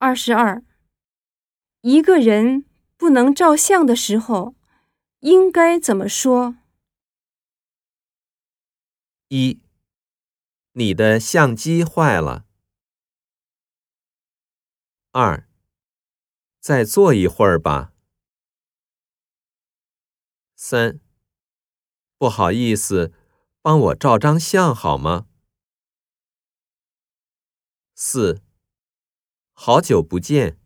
二十二，一个人不能照相的时候，应该怎么说？一，你的相机坏了。二，再坐一会儿吧。三，不好意思，帮我照张相好吗？四，好久不见。